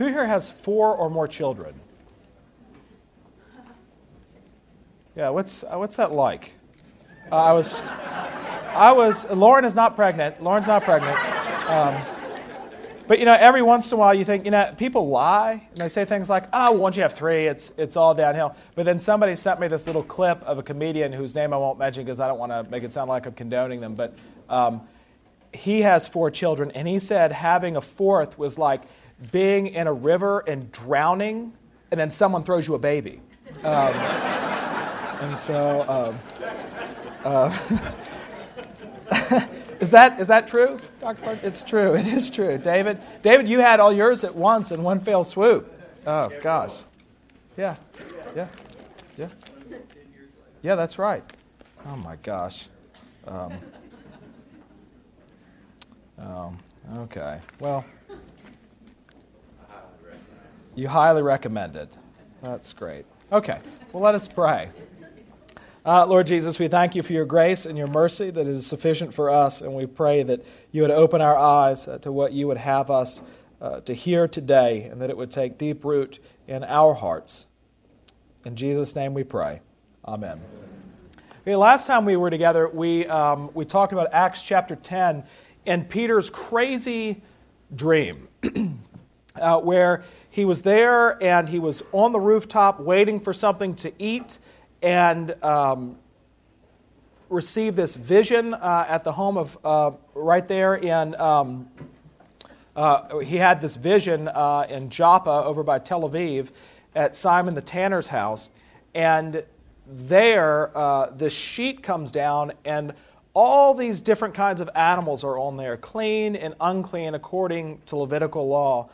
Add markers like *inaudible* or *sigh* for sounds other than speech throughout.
Who here has four or more children? Yeah, what's, uh, what's that like? Uh, I was, I was, Lauren is not pregnant. Lauren's not pregnant. Um, but you know, every once in a while you think, you know, people lie and they say things like, oh, once you have three, it's, it's all downhill. But then somebody sent me this little clip of a comedian whose name I won't mention because I don't want to make it sound like I'm condoning them. But um, he has four children, and he said having a fourth was like being in a river and drowning, and then someone throws you a baby. Um, and so, um, uh, *laughs* is that is that true, Dr. Park? It's true. *laughs* It is true. David, David, you had all yours at once in one fell swoop. Oh gosh, yeah, yeah, yeah, yeah. That's right. Oh my gosh. Um, um, okay. Well, you highly recommend it. That's great. Okay. Well, let us pray. Uh, Lord Jesus, we thank you for your grace and your mercy that is sufficient for us, and we pray that you would open our eyes uh, to what you would have us uh, to hear today, and that it would take deep root in our hearts. In Jesus' name we pray. Amen. Okay, last time we were together, we, um, we talked about Acts chapter 10 and Peter's crazy dream, *clears throat* uh, where he was there and he was on the rooftop waiting for something to eat and um, received this vision uh, at the home of uh, right there in. Um, uh, he had this vision uh, in Joppa over by Tel Aviv at Simon the tanner's house, and there uh, this sheet comes down and all these different kinds of animals are on there, clean and unclean according to Levitical law.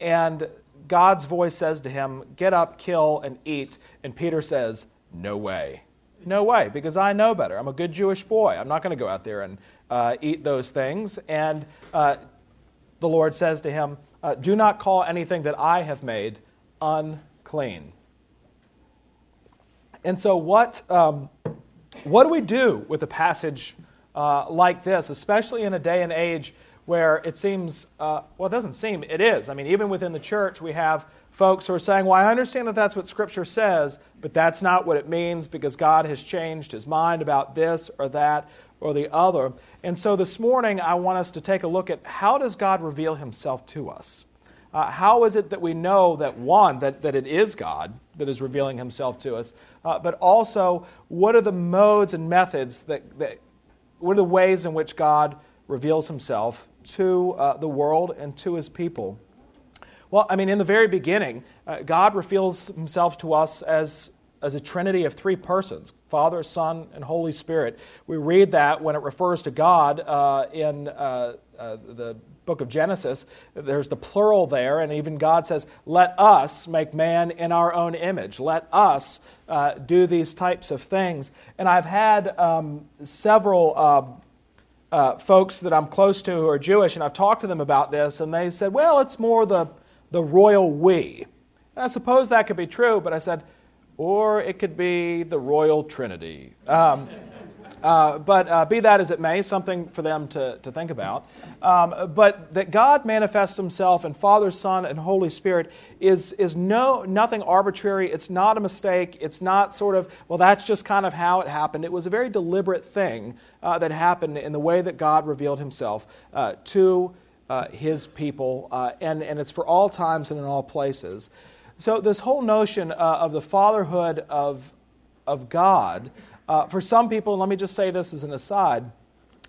And God's voice says to him, Get up, kill, and eat. And Peter says, no way. No way, because I know better. I'm a good Jewish boy. I'm not going to go out there and uh, eat those things. And uh, the Lord says to him, uh, Do not call anything that I have made unclean. And so, what, um, what do we do with a passage uh, like this, especially in a day and age where it seems, uh, well, it doesn't seem, it is. I mean, even within the church, we have folks who are saying, well, I understand that that's what Scripture says, but that's not what it means because God has changed his mind about this or that or the other. And so this morning, I want us to take a look at how does God reveal himself to us? Uh, how is it that we know that one, that, that it is God that is revealing himself to us, uh, but also what are the modes and methods that, that, what are the ways in which God reveals himself to uh, the world and to his people? Well, I mean, in the very beginning, uh, God reveals himself to us as, as a trinity of three persons Father, Son, and Holy Spirit. We read that when it refers to God uh, in uh, uh, the book of Genesis. There's the plural there, and even God says, Let us make man in our own image. Let us uh, do these types of things. And I've had um, several. Uh, folks that I'm close to who are Jewish, and I've talked to them about this, and they said, well, it's more the the royal we. And I suppose that could be true, but I said, or it could be the royal trinity. Um, uh, but uh, be that as it may, something for them to, to think about. Um, but that God manifests himself in Father, Son, and Holy Spirit is, is no, nothing arbitrary. It's not a mistake. It's not sort of, well, that's just kind of how it happened. It was a very deliberate thing uh, that happened in the way that God revealed himself uh, to uh, his people, and, and it's for all times and in all places. So, this whole notion of the fatherhood of, of God, uh, for some people, let me just say this as an aside,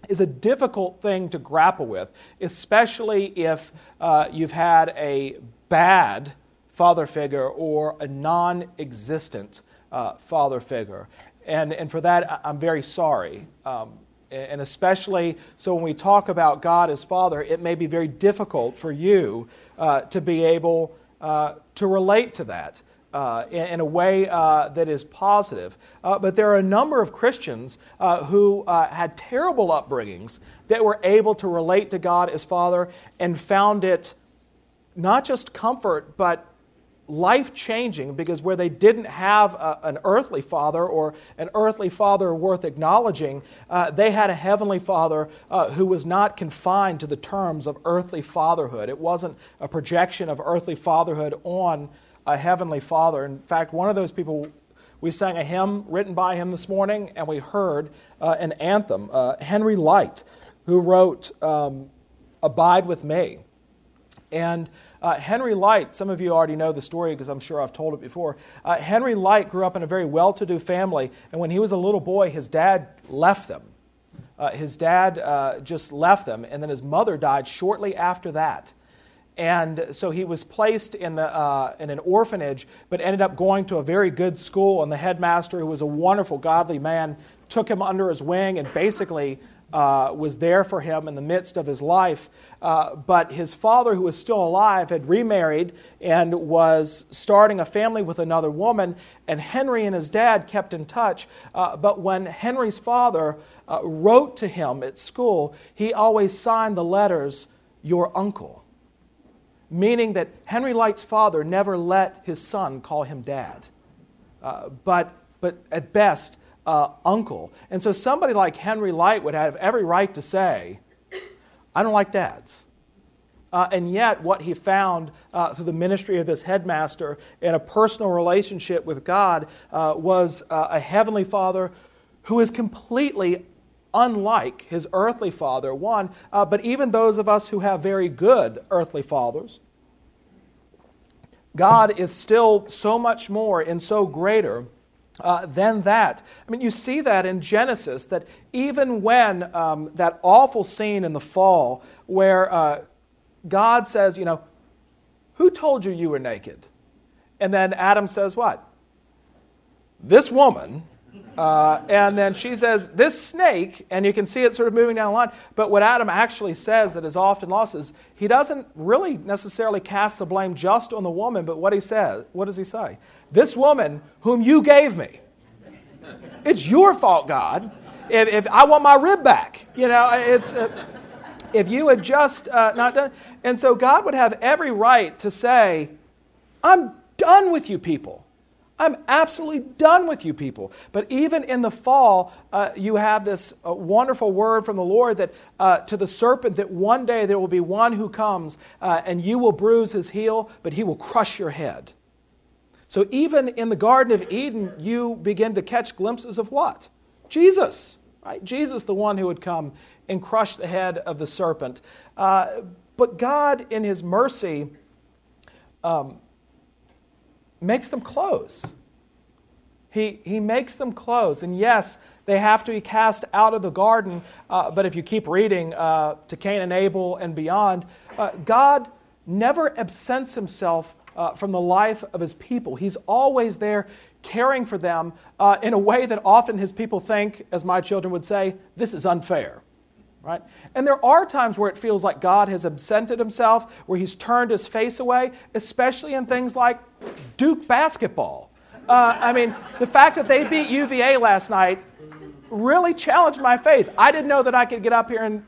is a difficult thing to grapple with, especially if uh, you've had a bad father figure or a non existent uh, father figure. And, and for that, I'm very sorry. Um, and especially so when we talk about God as Father, it may be very difficult for you uh, to be able uh, to relate to that. Uh, in, in, a way uh, that is positive. Uh, but there are a number of Christians uh, who had terrible upbringings that were able to relate to God as Father and found it not just comfort, but life changing because where they didn't have a, an earthly father or an earthly father worth acknowledging, uh, they had a heavenly father uh, who was not confined to the terms of earthly fatherhood. It wasn't a projection of earthly fatherhood on a heavenly father. In fact, one of those people, we sang a hymn written by him this morning, and we heard uh, an anthem. Uh, Henry Lyte, who wrote um, Abide with Me. And uh, Henry Lyte, some of you already know the story because I'm sure I've told it before. Uh, Henry Lyte grew up in a very well to do family, and when he was a little boy, his dad left them. Uh, his dad uh, just left them, and then his mother died shortly after that. And so he was placed in, the, uh, in an orphanage, but ended up going to a very good school. And the headmaster, who was a wonderful, godly man, took him under his wing and basically uh, was there for him in the midst of his life. Uh, but his father, who was still alive, had remarried and was starting a family with another woman. And Henry and his dad kept in touch. Uh, but when Henry's father uh, wrote to him at school, he always signed the letters, Your Uncle. Meaning that Henry Lyte's father never let his son call him dad. Uh, but, but at best, uh, uncle. And so somebody like Henry Lyte would have every right to say, I don't like dads. Uh, and yet, what he found uh, through the ministry of this headmaster in a personal relationship with God uh, was uh, a heavenly father who is completely unlike his earthly father, one, uh, but even those of us who have very good earthly fathers. God is still so much more and so greater uh, than that. I mean, you see that in Genesis, that even when um, that awful scene in the fall where uh, God says, you know, who told you you were naked? And then Adam says, what? This woman uh, and then she says, This snake, and you can see it sort of moving down the line. But what Adam actually says that is often lost is he doesn't really necessarily cast the blame just on the woman, but what he says, what does he say? This woman whom you gave me. It's your fault, God. If, if I want my rib back, you know, it's. Uh, if you had just uh, not done. And so God would have every right to say, I'm done with you people. I'm absolutely done with you people. But even in the fall, uh, you have this uh, wonderful word from the Lord that uh, to the serpent that one day there will be one who comes uh, and you will bruise his heel, but he will crush your head. So even in the Garden of Eden, you begin to catch glimpses of what? Jesus, right? Jesus, the one who would come and crush the head of the serpent. Uh, but God, in his mercy, um, makes them close. He, he makes them close. And yes, they have to be cast out of the garden, uh, but if you keep reading uh, to Cain and Abel and beyond, uh, God never absents himself uh, from the life of his people. He's always there caring for them uh, in a way that often his people think, as my children would say, this is unfair. Right? And there are times where it feels like God has absented himself, where he's turned his face away, especially in things like Duke basketball. Uh, I mean, the fact that they beat UVA last night really challenged my faith. I didn't know that I could get up here and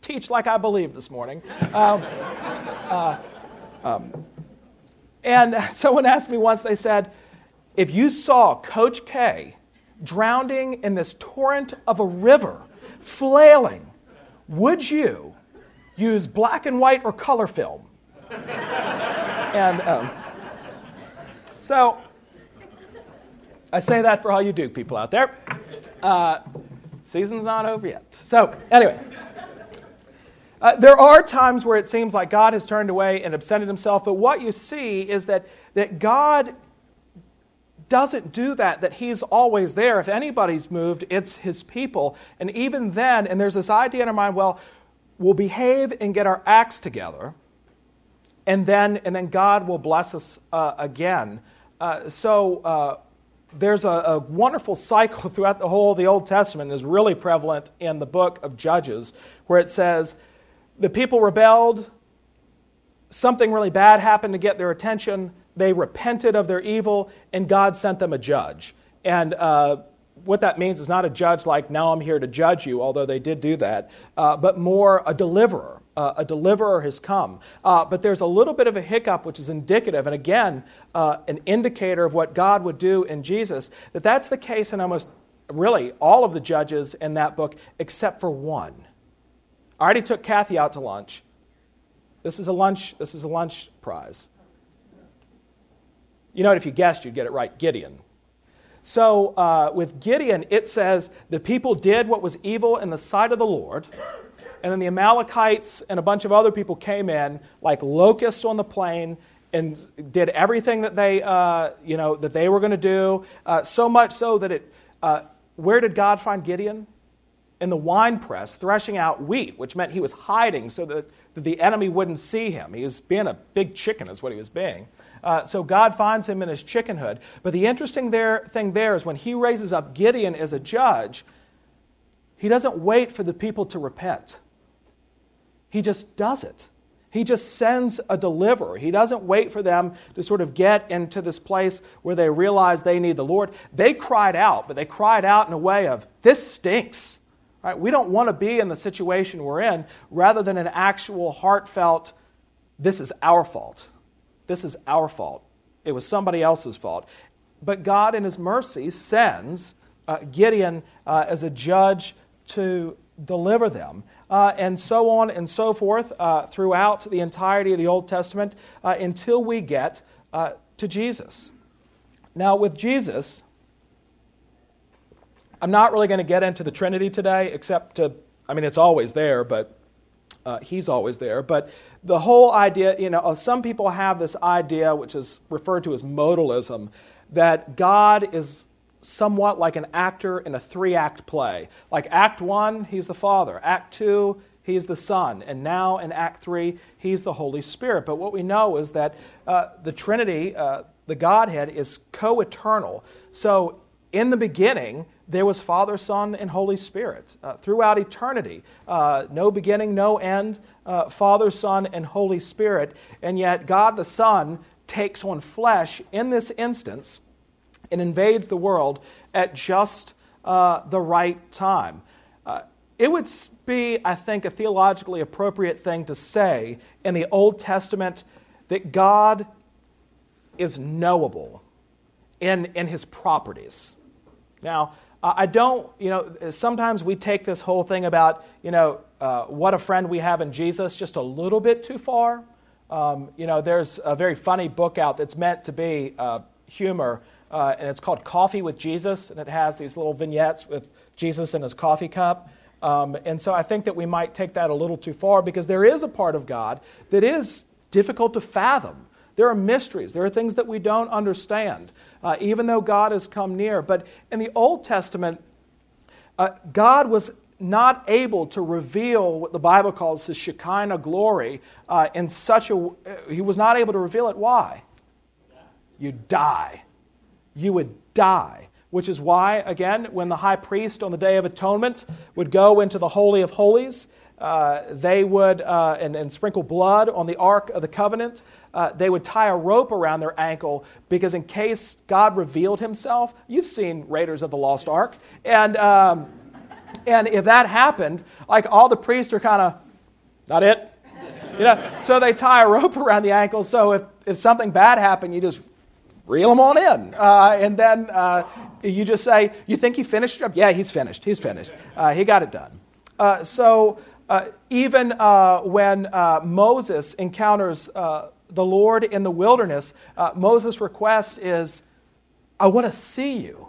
teach like I believe this morning. Um, uh, um, and *laughs* someone asked me once, they said, if you saw Coach K drowning in this torrent of a river, flailing, would you use black and white or color film? and um, so I say that for all you Duke people out there. Uh, season's not over yet. So, anyway. Uh, there are times where it seems like God has turned away and absented himself, but what you see is that, that God doesn't do that, that He's always there. If anybody's moved, it's His people. And even then, and there's this idea in our mind well, we'll behave and get our acts together, and then, and then God will bless us uh, again. Uh, so, uh, there's a, a, wonderful cycle *laughs* throughout the whole of the Old Testament, is really prevalent in the book of Judges, where it says, the people rebelled, something really bad happened to get their attention, they repented of their evil, and God sent them a judge. And uh, what that means is not a judge like, now I'm here to judge you, although they did do that, uh, but more a deliverer. uh, a deliverer has come. Uh, but there's a little bit of a hiccup, which is indicative, and again, uh, an indicator of what God would do in Jesus, that that's the case in almost really all of the judges in that book, except for one. I already took Kathy out to lunch. This is a lunch, this is a lunch prize. You know what? If you guessed, you'd get it right Gideon. So uh, with Gideon, it says the people did what was evil in the sight of the Lord. And then the Amalekites and a bunch of other people came in like locusts on the plain and did everything that they, uh, you know, that they were going to do. Uh, so much so that it, uh, where did God find Gideon? In the wine press, threshing out wheat, which meant he was hiding so that, that the enemy wouldn't see him. He was being a big chicken, is what he was being. Uh, so God finds him in his chickenhood. But the interesting there, thing there is when he raises up Gideon as a judge, he doesn't wait for the people to repent. He just does it. He just sends a deliverer. He doesn't wait for them to sort of get into this place where they realize they need the Lord. They cried out, but they cried out in a way of, this stinks. Right? We don't want to be in the situation we're in, rather than an actual heartfelt, this is our fault. This is our fault. It was somebody else's fault. But God, in His mercy, sends uh, Gideon uh, as a judge to deliver them. Uh, and so on and so forth uh, throughout the entirety of the Old Testament uh, until we get uh, to Jesus. Now, with Jesus, I'm not really going to get into the Trinity today, except to, I mean, it's always there, but uh, he's always there. But the whole idea, you know, uh, some people have this idea, which is referred to as modalism, that God is somewhat like an actor in a three act play. Like Act One, he's the Father. Act Two, he's the Son. And now in Act Three, he's the Holy Spirit. But what we know is that uh, the Trinity, uh, the Godhead, is co eternal. So in the beginning, there was Father, Son, and Holy Spirit uh, throughout eternity. Uh, no beginning, no end, uh, Father, Son, and Holy Spirit. And yet, God the Son takes on flesh in this instance and invades the world at just uh, the right time. Uh, it would be, I think, a theologically appropriate thing to say in the Old Testament that God is knowable in, in his properties. Now, I don't, you know, sometimes we take this whole thing about, you know, uh, what a friend we have in Jesus just a little bit too far. Um, you know, there's a very funny book out that's meant to be uh, humor, uh, and it's called Coffee with Jesus, and it has these little vignettes with Jesus in his coffee cup. Um, and so I think that we might take that a little too far because there is a part of God that is difficult to fathom. There are mysteries, there are things that we don't understand uh, even though God has come near. But in the Old Testament, uh, God was not able to reveal what the Bible calls his Shekinah glory uh, in such a he was not able to reveal it. Why? You die. You would die. Which is why, again, when the high priest on the Day of Atonement would go into the Holy of Holies, uh, they would, uh, and, and, sprinkle blood on the Ark of the Covenant. Uh, they would tie a rope around their ankle because, in case God revealed himself, you've seen Raiders of the Lost Ark. And, um, and if that happened, like all the priests are kind of, not it. You know, so they tie a rope around the ankle so if, if something bad happened, you just reel them on in. Uh, and then uh, you just say, You think he finished? Yeah, he's finished. He's finished. He got it done. So uh, even uh, when uh, Moses encounters uh, the Lord in the wilderness, uh, Moses' request is, I want to see you.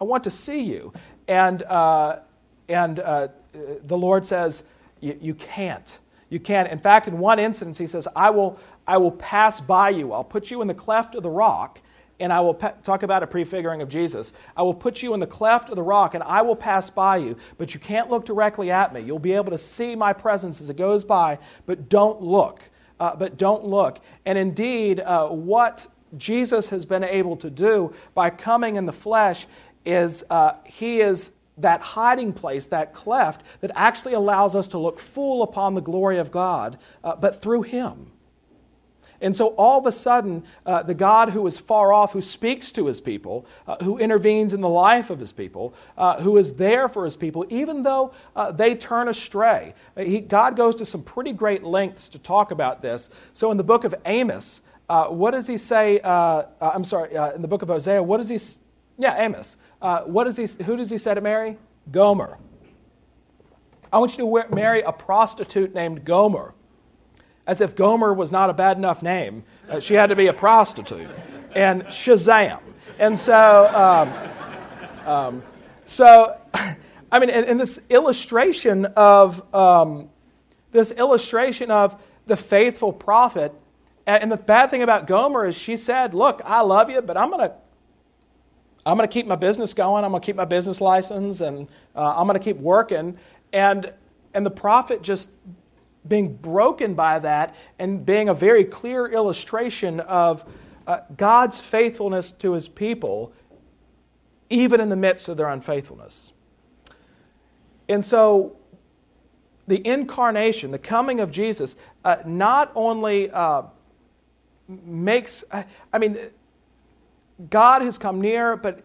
I want to see you. And, uh, and the Lord says, You can't. You can't. In fact, in one instance, he says, I will, I will pass by you. I'll put you in the cleft of the rock, and I will talk about a prefiguring of Jesus. I will put you in the cleft of the rock, and I will pass by you, but you can't look directly at me. You'll be able to see my presence as it goes by, but don't look. Uh, but don't look. And indeed, uh, what Jesus has been able to do by coming in the flesh is uh, he is that hiding place, that cleft, that actually allows us to look full upon the glory of God, uh, but through him. And so all of a sudden, uh, the God who is far off, who speaks to his people, uh, who intervenes in the life of his people, uh, who is there for his people, even though uh, they turn astray. Uh, he, God goes to some pretty great lengths to talk about this. So in the book of Amos, uh, what does he say? I'm sorry, in the book of Hosea, what does he? Yeah, Amos. what does he? Who does he say to marry? Gomer. I want you to marry a prostitute named Gomer as if Gomer was not a bad enough name. Uh, she had to be a prostitute. And Shazam. And so, um, um, so *laughs* I mean, in, this illustration of um, this illustration of the faithful prophet, and the bad thing about Gomer is she said, "Look, I love you, but I'm gonna." I'm going to keep my business going. I'm going to keep my business license, and uh, I'm going to keep working. And and the prophet just being broken by that and being a very clear illustration of uh, God's faithfulness to his people, even in the midst of their unfaithfulness. And so, the incarnation, the coming of Jesus, uh, not only uh, makes, I mean, God has come near, but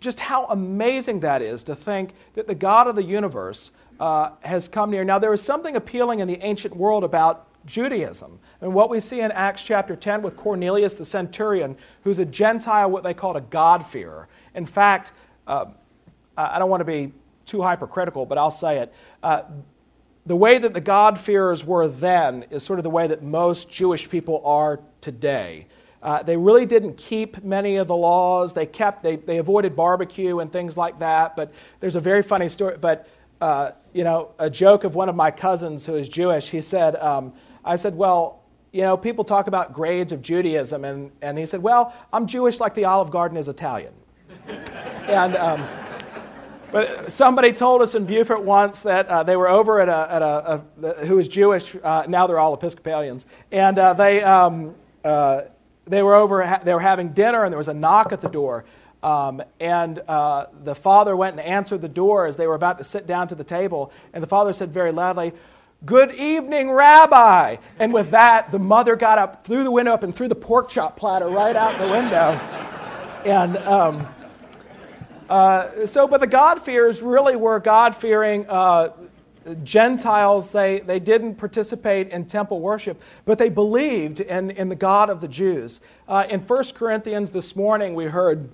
just how amazing that is to think that the God of the universe uh, has come near. Now, there is something appealing in the ancient world about Judaism. And what we see in Acts chapter 10 with Cornelius the centurion, who's a Gentile, what they called a God-fearer. In fact, uh, I don't want to be too hypercritical, but I'll say it. Uh, the way that the God-fearers were then is sort of the way that most Jewish people are today. Uh, they really didn't keep many of the laws. They kept, they, they avoided barbecue and things like that. But there's a very funny story. But uh, you know, a joke of one of my cousins who is Jewish. He said, um, I said, well, you know, people talk about grades of Judaism, and, and he said, well, I'm Jewish like the Olive Garden is Italian. *laughs* and, um, but somebody told us in Beaufort once that uh, they were over at a, at a, a who was Jewish, uh, now they're all Episcopalians, and uh, they, um, uh, they were over, they were having dinner, and there was a knock at the door. Um, and uh, the father went and answered the door as they were about to sit down to the table. And the father said very loudly, Good evening, Rabbi. And with that, the mother got up, threw the window up, and threw the pork chop platter right out the window. And um, uh, so, but the God-fearers really were God-fearing uh, Gentiles. They, they didn't participate in temple worship, but they believed in, in the God of the Jews. Uh, in 1 Corinthians this morning, we heard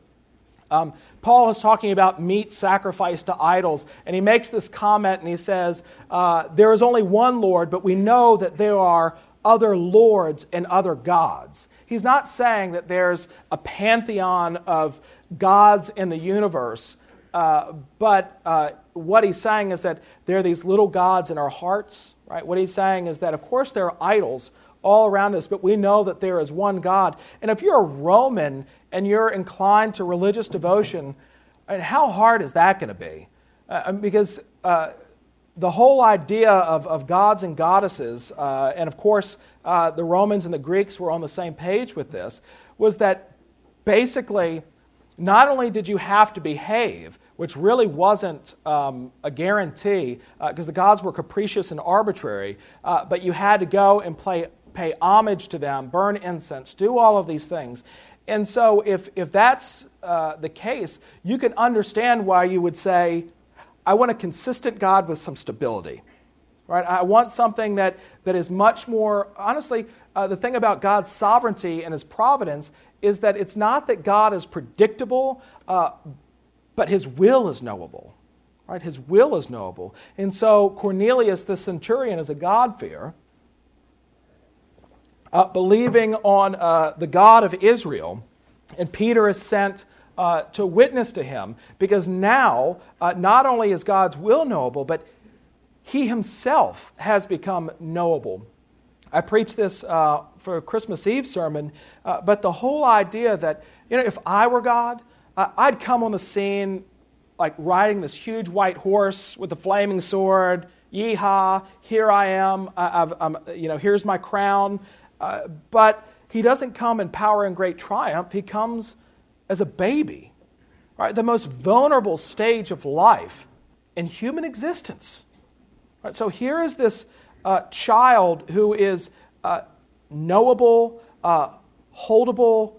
um, Paul is talking about meat sacrificed to idols, and he makes this comment and he says, uh, There is only one Lord, but we know that there are other lords and other gods. He's not saying that there's a pantheon of gods in the universe, uh, but uh, what he's saying is that there are these little gods in our hearts, right? What he's saying is that, of course, there are idols all around us, but we know that there is one God. And if you're a Roman and you're inclined to religious devotion, and how hard is that going to be? Uh, um, because uh, the whole idea of, of gods and goddesses, uh, and of course uh, the Romans and the Greeks were on the same page with this, was that basically not only did you have to behave, which really wasn't um, a guarantee because uh, the gods were capricious and arbitrary, uh, but you had to go and play, pay homage to them, burn incense, do all of these things. And so, if, if that's uh, the case, you can understand why you would say, I want a consistent God with some stability. Right? I want something that, that is much more, honestly, uh, the thing about God's sovereignty and his providence is that it's not that God is predictable, uh, but his will is knowable. Right? His will is knowable. And so Cornelius, the centurion, is a God-fearer uh, believing on uh, the God of Israel, and Peter is sent uh, to witness to him because now uh, not only is God's will knowable, but he himself has become knowable. I preached this uh, for a Christmas Eve sermon, uh, but the whole idea that, you know, if I were God, I'd come on the scene like riding this huge white horse with a flaming sword. Yeehaw, here I am. I, am you know, here's my crown. Uh, but he doesn't come in power and great triumph. He comes as a baby, right? The most vulnerable stage of life in human existence. Right? So here is this uh, child who is uh, knowable, uh, holdable,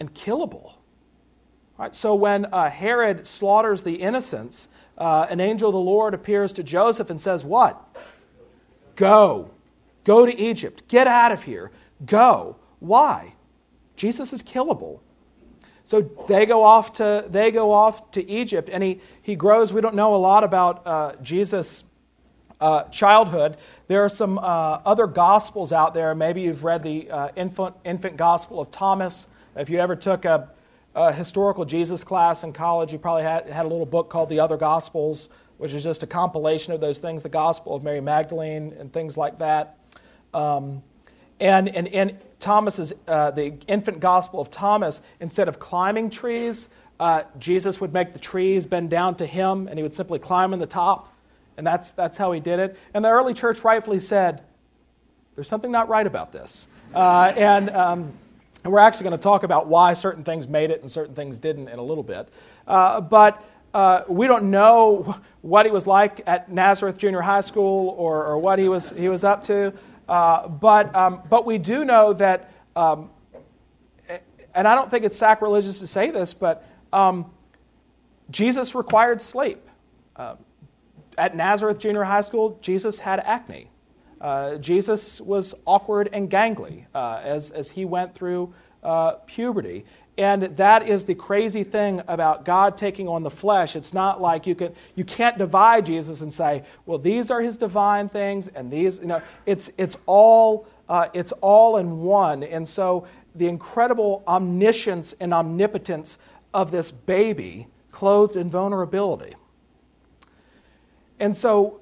and killable. Right, so when uh, Herod slaughters the innocents, an angel of the Lord appears to Joseph and says, What? Go. Go to Egypt. Get out of here. Go. Why? Jesus is killable. So they go off to, they go off to Egypt, and he, he grows. We don't know a lot about uh, Jesus' uh, childhood. There are some uh, other gospels out there. Maybe you've read the uh, infant, infant gospel of Thomas. If you ever took a, a, historical Jesus class in college, you probably had, had a little book called The Other Gospels, which is just a compilation of those things, the Gospel of Mary Magdalene and things like that. Um, and, and, and Thomas's, uh, the infant gospel of Thomas, instead of climbing trees, uh, Jesus would make the trees bend down to him and he would simply climb in the top. And that's, that's how he did it. And the early church rightfully said, there's something not right about this. Uh, and, um, we're actually going to talk about why certain things made it and certain things didn't in a little bit. Uh, but uh, we don't know what he was like at Nazareth Junior High School or, or what he was, he was up to. Uh, but, um, but we do know that, um, and I don't think it's sacrilegious to say this, but um, Jesus required sleep. Uh, at Nazareth Junior High School, Jesus had acne. Uh, Jesus was awkward and gangly uh, as, as he went through uh, puberty. And that is the crazy thing about God taking on the flesh. It's not like you can you can't divide Jesus and say, well, these are his divine things, and these, you know, it's it's all uh, it's all in one. And so the incredible omniscience and omnipotence of this baby clothed in vulnerability. And so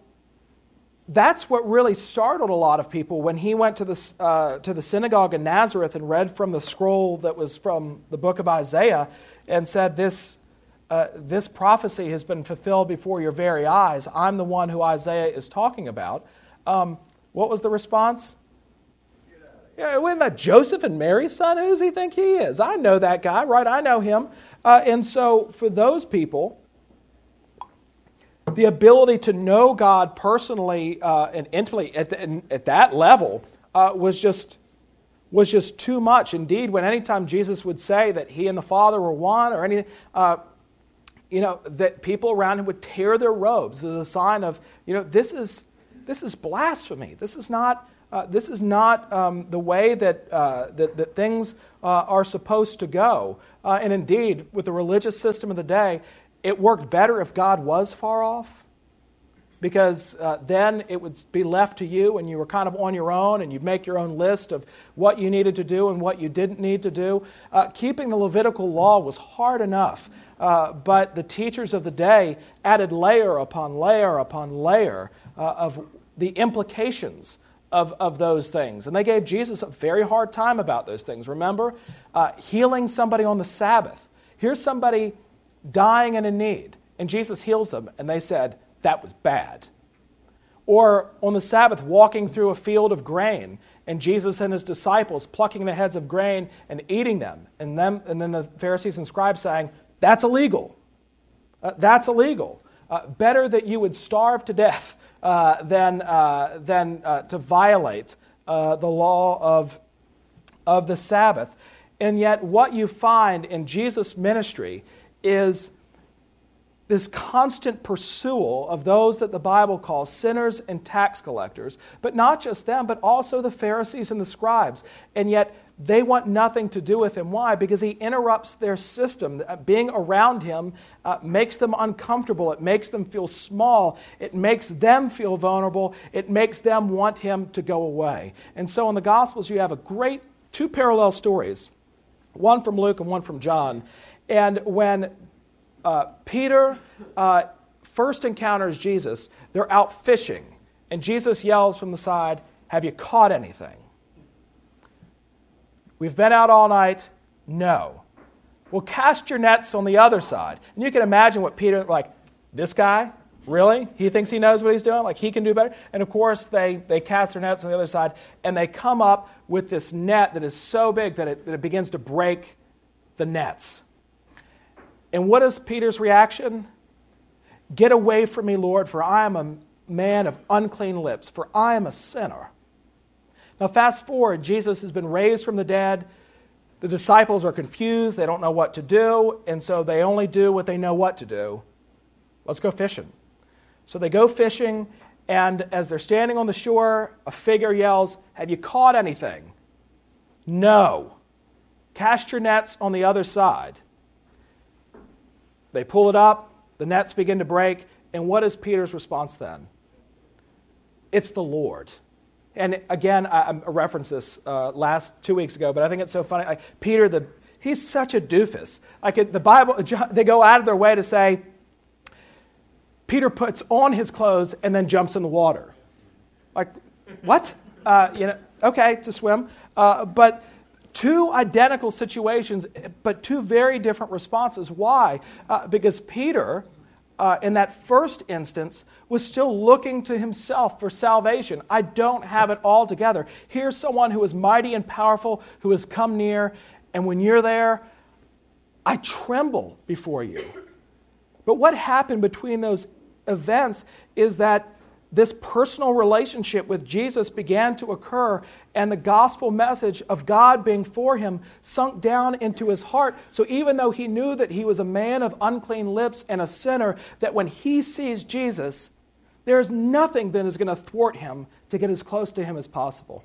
that's what really startled a lot of people when he went to the, uh, to the synagogue in Nazareth and read from the scroll that was from the book of Isaiah and said, This, uh, this prophecy has been fulfilled before your very eyes. I'm the one who Isaiah is talking about. Um, what was the response? Yeah, wasn't that Joseph and Mary's son? Who does he think he is? I know that guy, right? I know him. Uh, and so, for those people, the ability to know God personally uh, and intimately at, the, at that level uh, was just was just too much. Indeed, when anytime Jesus would say that he and the Father were one, or anything, uh, you know, that people around him would tear their robes as a sign of, you know, this is this is blasphemy. This is not. Uh, this is not um, the way that, uh, that, that, things uh, are supposed to go. And indeed, with the religious system of the day, it worked better if God was far off because uh, then it would be left to you and you were kind of on your own and you'd make your own list of what you needed to do and what you didn't need to do. Uh, keeping the Levitical law was hard enough, uh, but the teachers of the day added layer upon layer upon layer uh, of the implications of, of those things. And they gave Jesus a very hard time about those things. Remember? Uh, healing somebody on the Sabbath. Here's somebody dying and in need, and Jesus heals them, and they said, that was bad. Or on the Sabbath, walking through a field of grain, and Jesus and his disciples plucking the heads of grain and eating them, and, them, and then the Pharisees and scribes saying, that's illegal. Uh, that's illegal. Uh, better that you would starve to death uh, than, uh, than uh, to violate uh, the law of, of the Sabbath. And yet, what you find in Jesus' ministry is this constant pursual of those that the Bible calls sinners and tax collectors, but not just them, but also the Pharisees and the scribes. And yet they want nothing to do with him. Why? Because he interrupts their system. Uh, being around him uh, makes them uncomfortable, it makes them feel small, it makes them feel vulnerable, it makes them want him to go away. And so in the Gospels, you have a great two parallel stories one from Luke and one from John. And when uh, Peter uh, first encounters Jesus, they're out fishing, and Jesus yells from the side, Have you caught anything? We've been out all night. No. Well, cast your nets on the other side. And you can imagine what Peter, like, this guy, really? He thinks he knows what he's doing? Like, he can do better? And of course, they, they cast their nets on the other side, and they come up with this net that is so big that it, that it begins to break the nets. And what is Peter's reaction? Get away from me, Lord, for I am a man of unclean lips, for I am a sinner. Now, fast forward, Jesus has been raised from the dead. The disciples are confused. They don't know what to do, and so they only do what they know what to do. Let's go fishing. So they go fishing, and as they're standing on the shore, a figure yells, Have you caught anything? No. Cast your nets on the other side. They pull it up, the nets begin to break, and what is Peter's response then? It's the Lord. And again, I, I referenced this uh, last two weeks ago, but I think it's so funny. Peter, the, he's such a doofus. Like the Bible, they go out of their way to say, Peter puts on his clothes and then jumps in the water. Like, what? Uh, you know, okay, to swim. Uh, but two identical situations, but two very different responses. Why? Uh, because Peter uh, in that first instance was still looking to himself for salvation. I don't have it all together. Here's someone who is mighty and powerful, who has come near, and when you're there, I tremble before you. But what happened between those events is that this personal relationship with Jesus began to occur, and the gospel message of God being for him sunk down into his heart. So even though he knew that he was a man of unclean lips and a sinner, that when he sees Jesus, there's nothing that is going to thwart him to get as close to him as possible.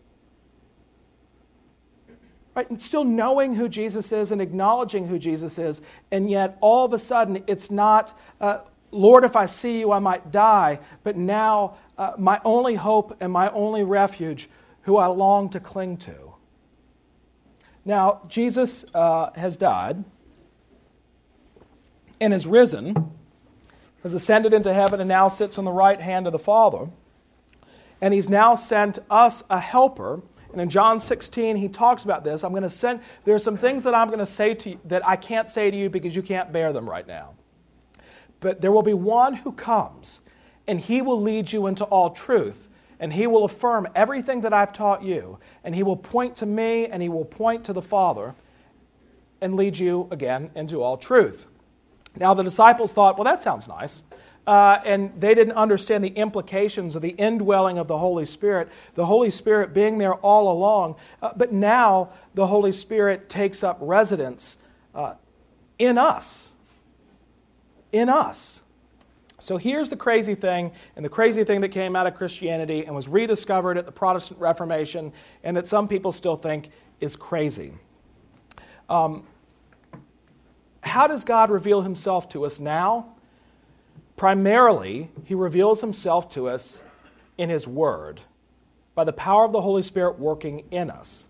Right? And still knowing who Jesus is and acknowledging who Jesus is, and yet all of a sudden it's not, uh, Lord, if I see you, I might die. But now, uh, my only hope and my only refuge, who I long to cling to. Now, Jesus uh, has died and has risen, has ascended into heaven, and now sits on the right hand of the Father. And he's now sent us a helper. And in John 16, he talks about this. I'm going to send, there are some things that I'm going to say to you that I can't say to you because you can't bear them right now. But there will be one who comes, and he will lead you into all truth. And he will affirm everything that I've taught you. And he will point to me, and he will point to the Father, and lead you again into all truth. Now, the disciples thought, well, that sounds nice. Uh, and they didn't understand the implications of the indwelling of the Holy Spirit, the Holy Spirit being there all along. Uh, but now the Holy Spirit takes up residence uh, in us in us. So here's the crazy thing, and the crazy thing that came out of Christianity and was rediscovered at the Protestant Reformation, and that some people still think is crazy. Um, how does God reveal himself to us now? Primarily, he reveals himself to us in his word by the power of the Holy Spirit working in us.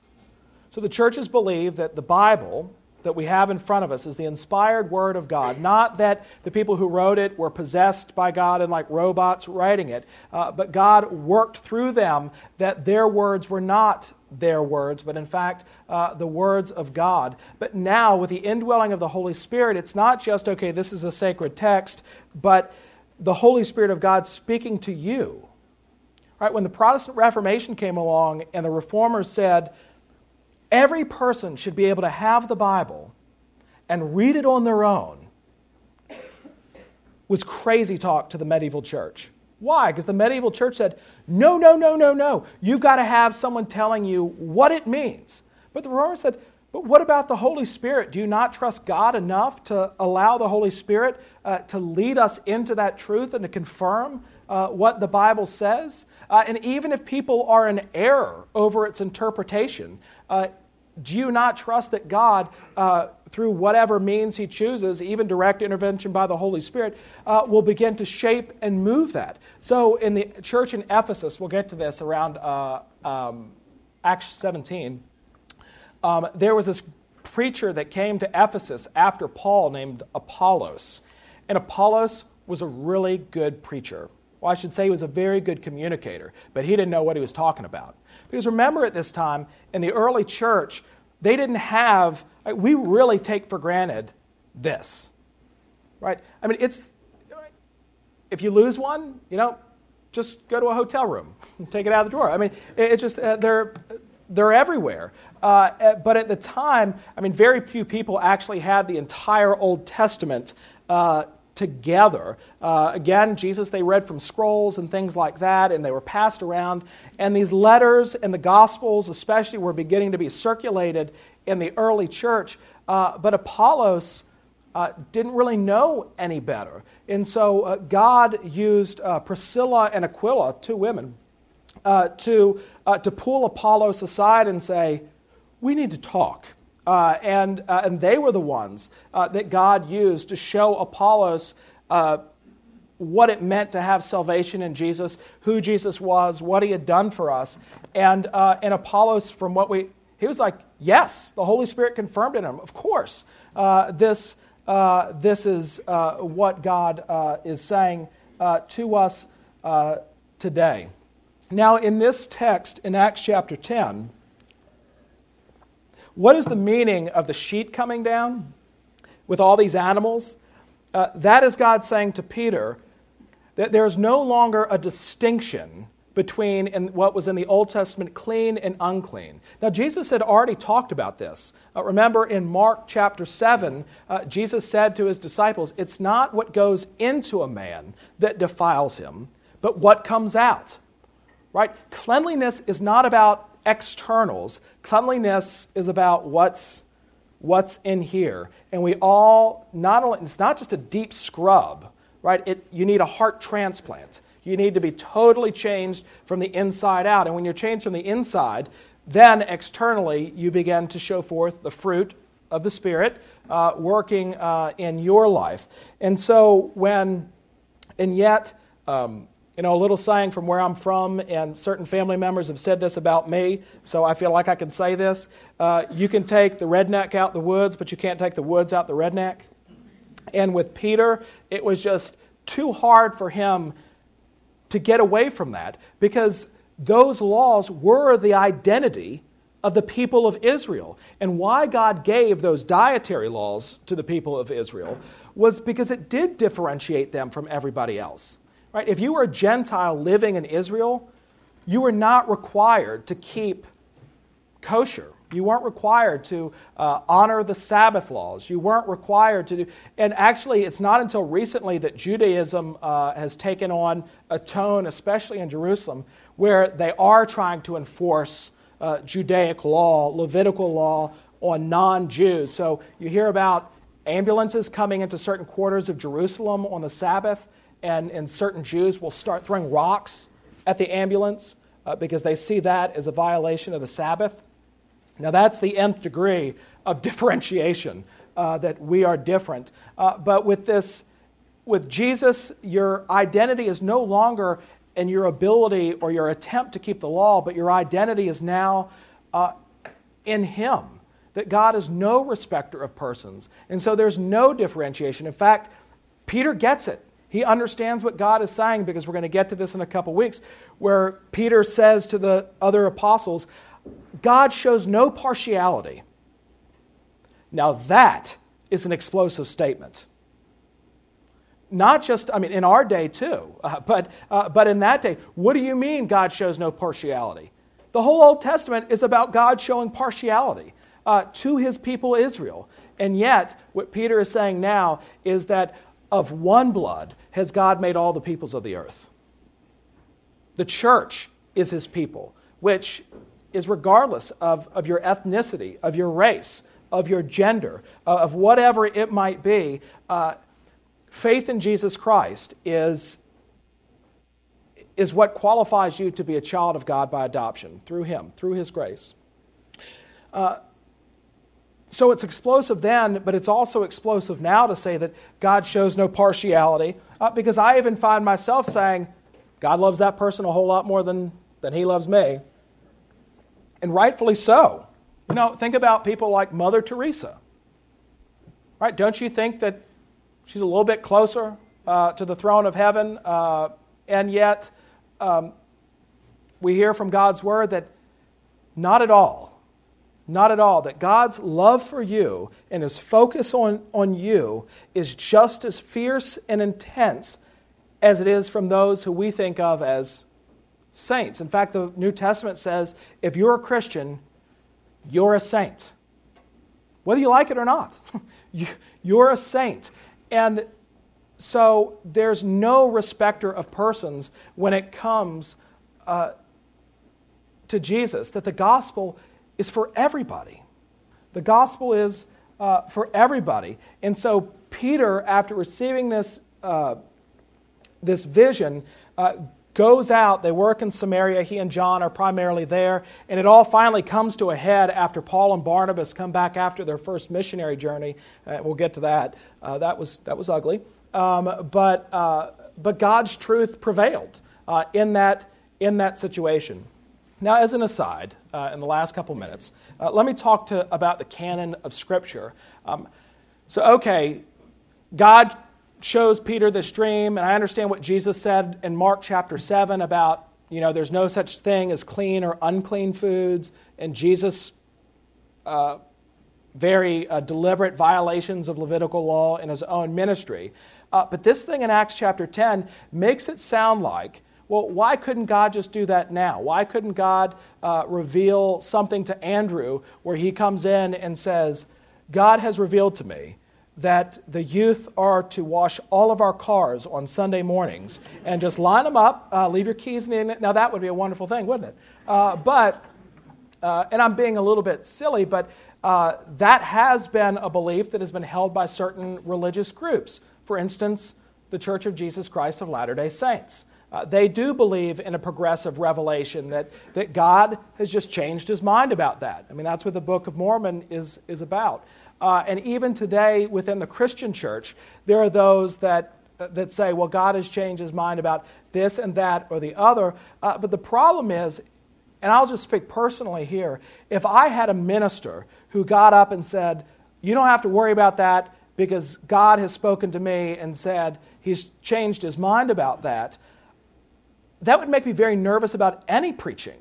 So the churches believe that the Bible that we have in front of us is the inspired Word of God. Not that the people who wrote it were possessed by God and like robots writing it, uh, but God worked through them that their words were not their words, but in fact uh, the words of God. But now, with the indwelling of the Holy Spirit, it's not just, okay, this is a sacred text, but the Holy Spirit of God speaking to you. Right? When the Protestant Reformation came along and the reformers said, Every person should be able to have the Bible and read it on their own was crazy talk to the medieval church. Why? Because the medieval church said, no, no, no, no, no. You've got to have someone telling you what it means. But the Reformers said, but what about the Holy Spirit? Do you not trust God enough to allow the Holy Spirit uh, to lead us into that truth and to confirm uh, what the Bible says? Uh, and even if people are in error over its interpretation, uh, do you not trust that God, uh, through whatever means He chooses, even direct intervention by the Holy Spirit, uh, will begin to shape and move that? So, in the church in Ephesus, we'll get to this around uh, um, Acts 17, um, there was this preacher that came to Ephesus after Paul named Apollos. And Apollos was a really good preacher. Well, I should say he was a very good communicator, but he didn't know what he was talking about. Because remember at this time, in the early church, they didn't have, we really take for granted this, right? I mean, it's, if you lose one, you know, just go to a hotel room, *laughs* take it out of the drawer. I mean, it's just, uh, they're, they're everywhere. Uh, uh, but at the time, I mean, very few people actually had the entire Old Testament uh, together. Uh, again, Jesus, they read from scrolls and things like that, and they were passed around. And these letters and the Gospels, especially, were beginning to be circulated in the early church. Uh, but Apollos uh, didn't really know any better. And so uh, God used uh, Priscilla and Aquila, two women, uh, to, to pull Apollos aside and say, We need to talk. Uh, and, and they were the ones that God used to show Apollos what it meant to have salvation in Jesus, who Jesus was, what he had done for us. And, and Apollos, from what we, he was like, Yes, the Holy Spirit confirmed in him, of course. this uh, this is uh, what God uh, is saying uh, to us uh, today. Now, in this text in Acts chapter 10, what is the meaning of the sheet coming down with all these animals? that is God saying to Peter that there is no longer a distinction between in what was in the Old Testament clean and unclean. Now, Jesus had already talked about this. Uh, remember in Mark chapter 7, uh, Jesus said to his disciples, It's not what goes into a man that defiles him, but what comes out. Right? Cleanliness is not about externals, cleanliness is about what's, what's in here. And we all, not only, it's not just a deep scrub, right? It, you need a heart transplant. You need to be totally changed from the inside out. And when you're changed from the inside, then externally you begin to show forth the fruit of the Spirit uh, working uh, in your life. And so when, and yet, um, you know, a little saying from where I'm from, and certain family members have said this about me, so I feel like I can say this. Uh, you can take the redneck out the woods, but you can't take the woods out the redneck. And with Peter, it was just too hard for him to get away from that because those laws were the identity of the people of Israel. And why God gave those dietary laws to the people of Israel was because it did differentiate them from everybody else. Right? If you were a Gentile living in Israel, you were not required to keep kosher. You weren't required to uh, honor the Sabbath laws. You weren't required to do. And actually, it's not until recently that Judaism uh, has taken on a tone, especially in Jerusalem, where they are trying to enforce uh, Judaic law, Levitical law on non Jews. So you hear about ambulances coming into certain quarters of Jerusalem on the Sabbath, and, and certain Jews will start throwing rocks at the ambulance uh, because they see that as a violation of the Sabbath. Now, that's the nth degree of *laughs* differentiation, uh, that we are different. Uh, but with this, with Jesus, your identity is no longer in your ability or your attempt to keep the law, but your identity is now uh, in Him. That God is no respecter of persons. And so there's no differentiation. In fact, Peter gets it. He understands what God is saying because we're going to get to this in a couple weeks, where Peter says to the other apostles, God shows no partiality. Now, that is an explosive statement. Not just, I mean, in our day too, uh, *laughs* but, uh, but in that day, what do you mean God shows no partiality? The whole Old Testament is about God showing partiality uh, to his people Israel. And yet, what Peter is saying now is that of one blood has God made all the peoples of the earth. The church is his people, which is regardless of, of your ethnicity, of your race, of your gender, uh, of whatever it might be. Uh, faith in Jesus Christ is, is what qualifies you to be a child of God by adoption through Him, through His grace. Uh, so it's explosive then, but it's also explosive now to say that God shows no partiality, uh, because I even find myself saying, God loves that person a whole lot more than, than He loves me and rightfully so. You know, think about people like Mother Teresa. Right? Don't you think that she's a little bit closer uh, to the throne of heaven? Uh, and yet, um, we hear from God's word that not at all. Not at all. That God's love for you and his focus on, on you is just as fierce and intense as it is from those who we think of as saints. In fact, the New Testament says if you're a Christian, you're a saint. Whether you like it or not, *laughs* you're a saint. And so there's no respecter of persons when it comes uh, to Jesus, that the gospel is for everybody. The gospel is uh, for everybody. And so Peter, after receiving this, uh, this vision, uh, goes out. They work in Samaria. He and John are primarily there. And it all finally comes to a head after Paul and Barnabas come back after their first missionary journey. Uh, we'll get to that. Uh, that, was, that was ugly. Um, but, uh, but God's truth prevailed in, that, in that situation. Now, as an aside, uh, in the last couple minutes, uh, let me talk to, about the canon of Scripture. Um, so, okay, God shows Peter this dream, and I understand what Jesus said in Mark chapter 7 about, you know, there's no such thing as clean or unclean foods, and Jesus' uh, very uh, deliberate violations of Levitical law in his own ministry. Uh, but this thing in Acts chapter 10 makes it sound like well, why couldn't God just do that now? Why couldn't God uh, reveal something to Andrew where he comes in and says, God has revealed to me that the youth are to wash all of our cars on Sunday mornings and just line them up, uh, leave your keys in it. Now, that would be a wonderful thing, wouldn't it? Uh, but, uh, and I'm being a little bit silly, but uh, that has been a belief that has been held by certain religious groups. For instance, the Church of Jesus Christ of Latter day Saints. Uh, they do believe in a progressive revelation that, that God has just changed his mind about that. I mean, that's what the Book of Mormon is, is about. Uh, and even today, within the Christian church, there are those that, that say, well, God has changed his mind about this and that or the other. Uh, but the problem is, and I'll just speak personally here, if I had a minister who got up and said, you don't have to worry about that because God has spoken to me and said he's changed his mind about that that would make me very nervous about any preaching.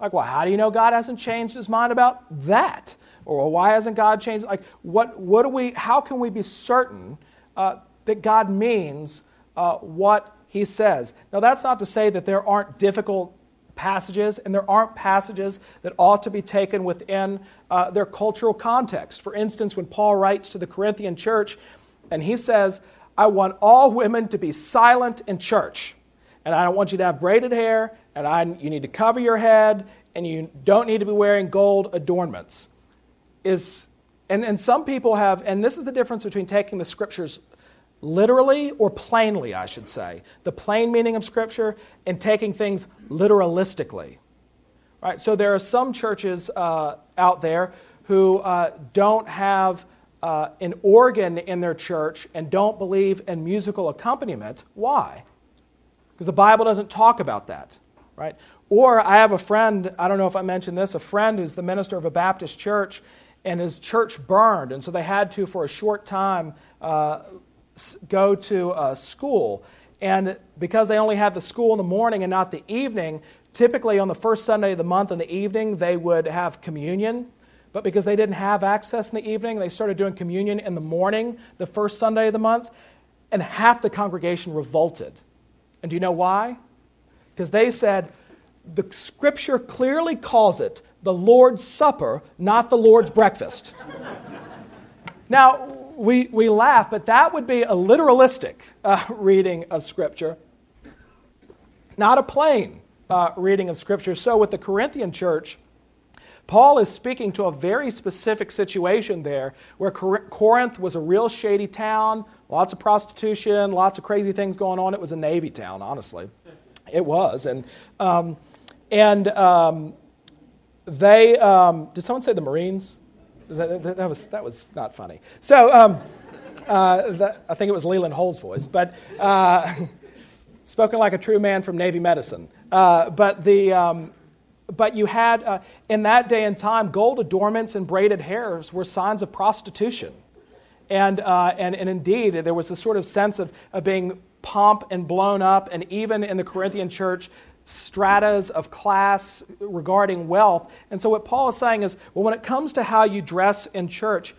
Like, well, how do you know God hasn't changed his mind about that? Or well, why hasn't God changed? Like, what, what do we, how can we be certain uh, that God means uh, what he says? Now, that's not to say that there aren't difficult passages, and there aren't passages that ought to be taken within uh, their cultural context. For instance, when Paul writes to the Corinthian church, and he says, I want all women to be silent in church and I don't want you to have braided hair, and I, you need to cover your head, and you don't need to be wearing gold adornments. Is, and, and some people have, and this is the difference between taking the scriptures literally or plainly, I should say, the plain meaning of Scripture, and taking things literalistically. Right? So there are some churches uh, out there who uh, don't have uh, an organ in their church and don't believe in musical accompaniment. Why? Because the Bible doesn't talk about that, right? Or I have a friend, I don't know if I mentioned this, a friend who's the minister of a Baptist church, and his church burned, and so they had to, for a short time, uh, go to a school. And because they only had the school in the morning and not the evening, typically on the first Sunday of the month in the evening, they would have communion. But because they didn't have access in the evening, they started doing communion in the morning, the first Sunday of the month, and half the congregation revolted and do you know why? Because they said the scripture clearly calls it the Lord's Supper, not the Lord's breakfast. *laughs* now, we, we laugh, but that would be a literalistic uh, reading of Scripture, not a plain uh, reading of Scripture. So, with the Corinthian church, Paul is speaking to a very specific situation there where Corinth was a real shady town, lots of prostitution, lots of crazy things going on. It was a Navy town, honestly. It was. And, um, and um, they, um, did someone say the Marines? That, that, that, was, that was not funny. So um, uh, that, I think it was Leland Hull's voice, but uh, *laughs* spoken like a true man from Navy medicine. Uh, but the, um, but you had, uh, in that day and time, gold adornments and braided hairs were signs of prostitution. And, uh, and, and indeed, there was a sort of sense of, of being pomp and blown up, and even in the Corinthian church, stratas of class regarding wealth. And so, what Paul is saying is well, when it comes to how you dress in church,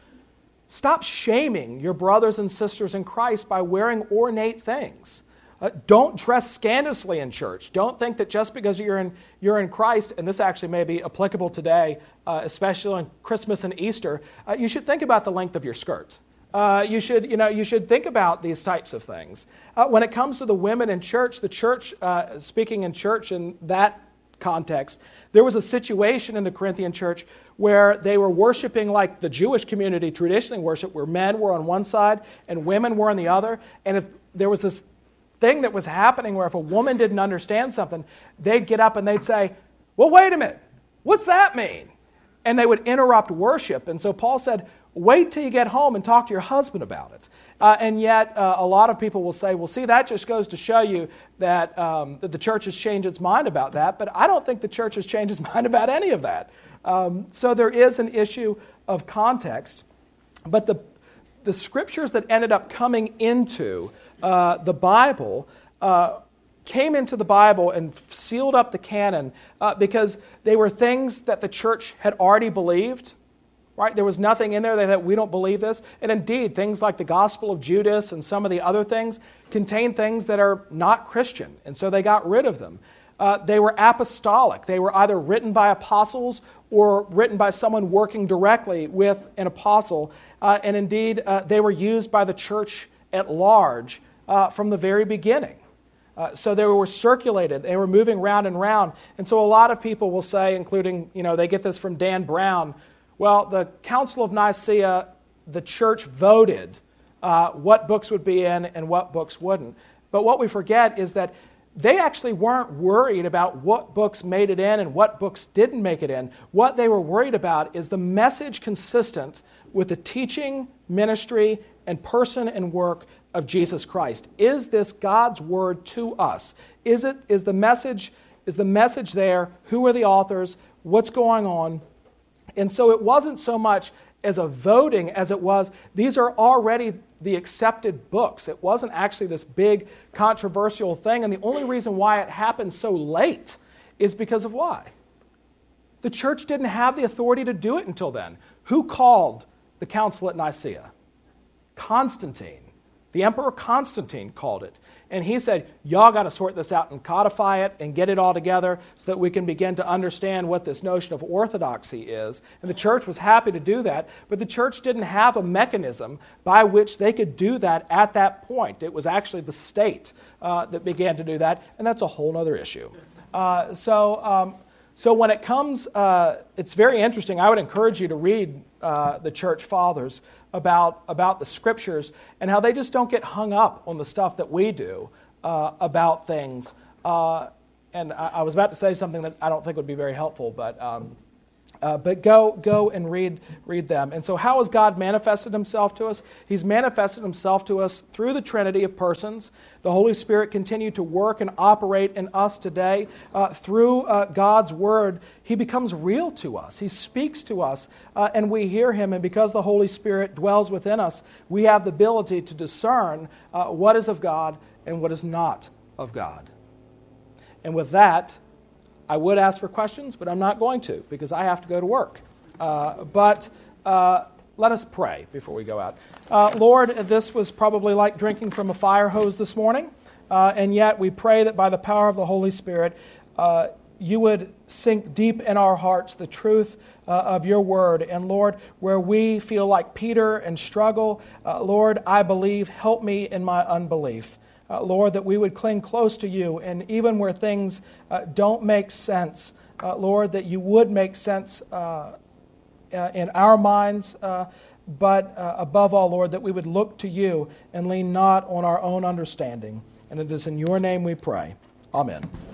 stop shaming your brothers and sisters in Christ by wearing ornate things. Uh, don't dress scandalously in church. Don't think that just because you're in, you're in Christ, and this actually may be applicable today, uh, especially on Christmas and Easter, uh, you should think about the length of your skirt. Uh, you, should, you, know, you should think about these types of things. Uh, when it comes to the women in church, the church, uh, speaking in church in that context, there was a situation in the Corinthian church where they were worshiping like the Jewish community traditionally worshiped, where men were on one side and women were on the other. And if there was this thing that was happening where if a woman didn't understand something, they'd get up and they'd say, Well, wait a minute, what's that mean? And they would interrupt worship. And so Paul said, Wait till you get home and talk to your husband about it. Uh, and yet, uh, a lot of people will say, well, see, that just goes to show you that, um, that the church has changed its mind about that. But I don't think the church has changed its *laughs* mind about any of that. Um, so there is an issue of context. But the, the scriptures that ended up coming into uh, the Bible uh, came into the Bible and sealed up the canon uh, because they were things that the church had already believed right? There was nothing in there that we don't believe this. And indeed, things like the Gospel of Judas and some of the other things contain things that are not Christian, and so they got rid of them. Uh, they were apostolic. They were either written by apostles or written by someone working directly with an apostle. Uh, and indeed, uh, they were used by the church at large uh, from the very beginning. Uh, so they were circulated. They were moving round and round. And so a lot of people will say, including, you know, they get this from Dan Brown, well, the Council of Nicaea, the church voted uh, what books would be in and what books wouldn't. But what we forget is that they actually weren't worried about what books made it in and what books didn't make it in. What they were worried about is the message consistent with the teaching, ministry, and person and work of Jesus Christ. Is this God's word to us? Is it is the message is the message there? Who are the authors? What's going on? And so it wasn't so much as a voting as it was, these are already the accepted books. It wasn't actually this big controversial thing. And the only reason why it happened so late is because of why? The church didn't have the authority to do it until then. Who called the council at Nicaea? Constantine. The Emperor Constantine called it. And he said, Y'all got to sort this out and codify it and get it all together so that we can begin to understand what this notion of orthodoxy is. And the church was happy to do that, but the church didn't have a mechanism by which they could do that at that point. It was actually the state uh, that began to do that, and that's a whole other issue. Uh, so, um, so when it comes, uh, it's very interesting. I would encourage you to read uh, the church fathers about, about the scriptures and how they just don't get hung up on the stuff that we do uh, about things. Uh, and I, I, was about to say something that I don't think would be very helpful, but um, uh, but go, go and read, read them. And so, how has God manifested himself to us? He's manifested himself to us through the Trinity of persons. The Holy Spirit continued to work and operate in us today. Uh, through uh, God's Word, He becomes real to us. He speaks to us, uh, and we hear Him. And because the Holy Spirit dwells within us, we have the ability to discern uh, what is of God and what is not of God. And with that, I would ask for questions, but I'm not going to because I have to go to work. Uh, but uh, let us pray before we go out. Uh, Lord, this was probably like drinking from a fire hose this morning, uh, and yet we pray that by the power of the Holy Spirit, uh, you would sink deep in our hearts the truth uh, of your word. And Lord, where we feel like Peter and struggle, Lord, I believe, help me in my unbelief uh, Lord, that we would cling close to you, and even where things uh, don't make sense, uh, Lord, that you would make sense uh, uh, in our minds, uh, but above all, Lord, that we would look to you and lean not on our own understanding. And it is in your name we pray. Amen.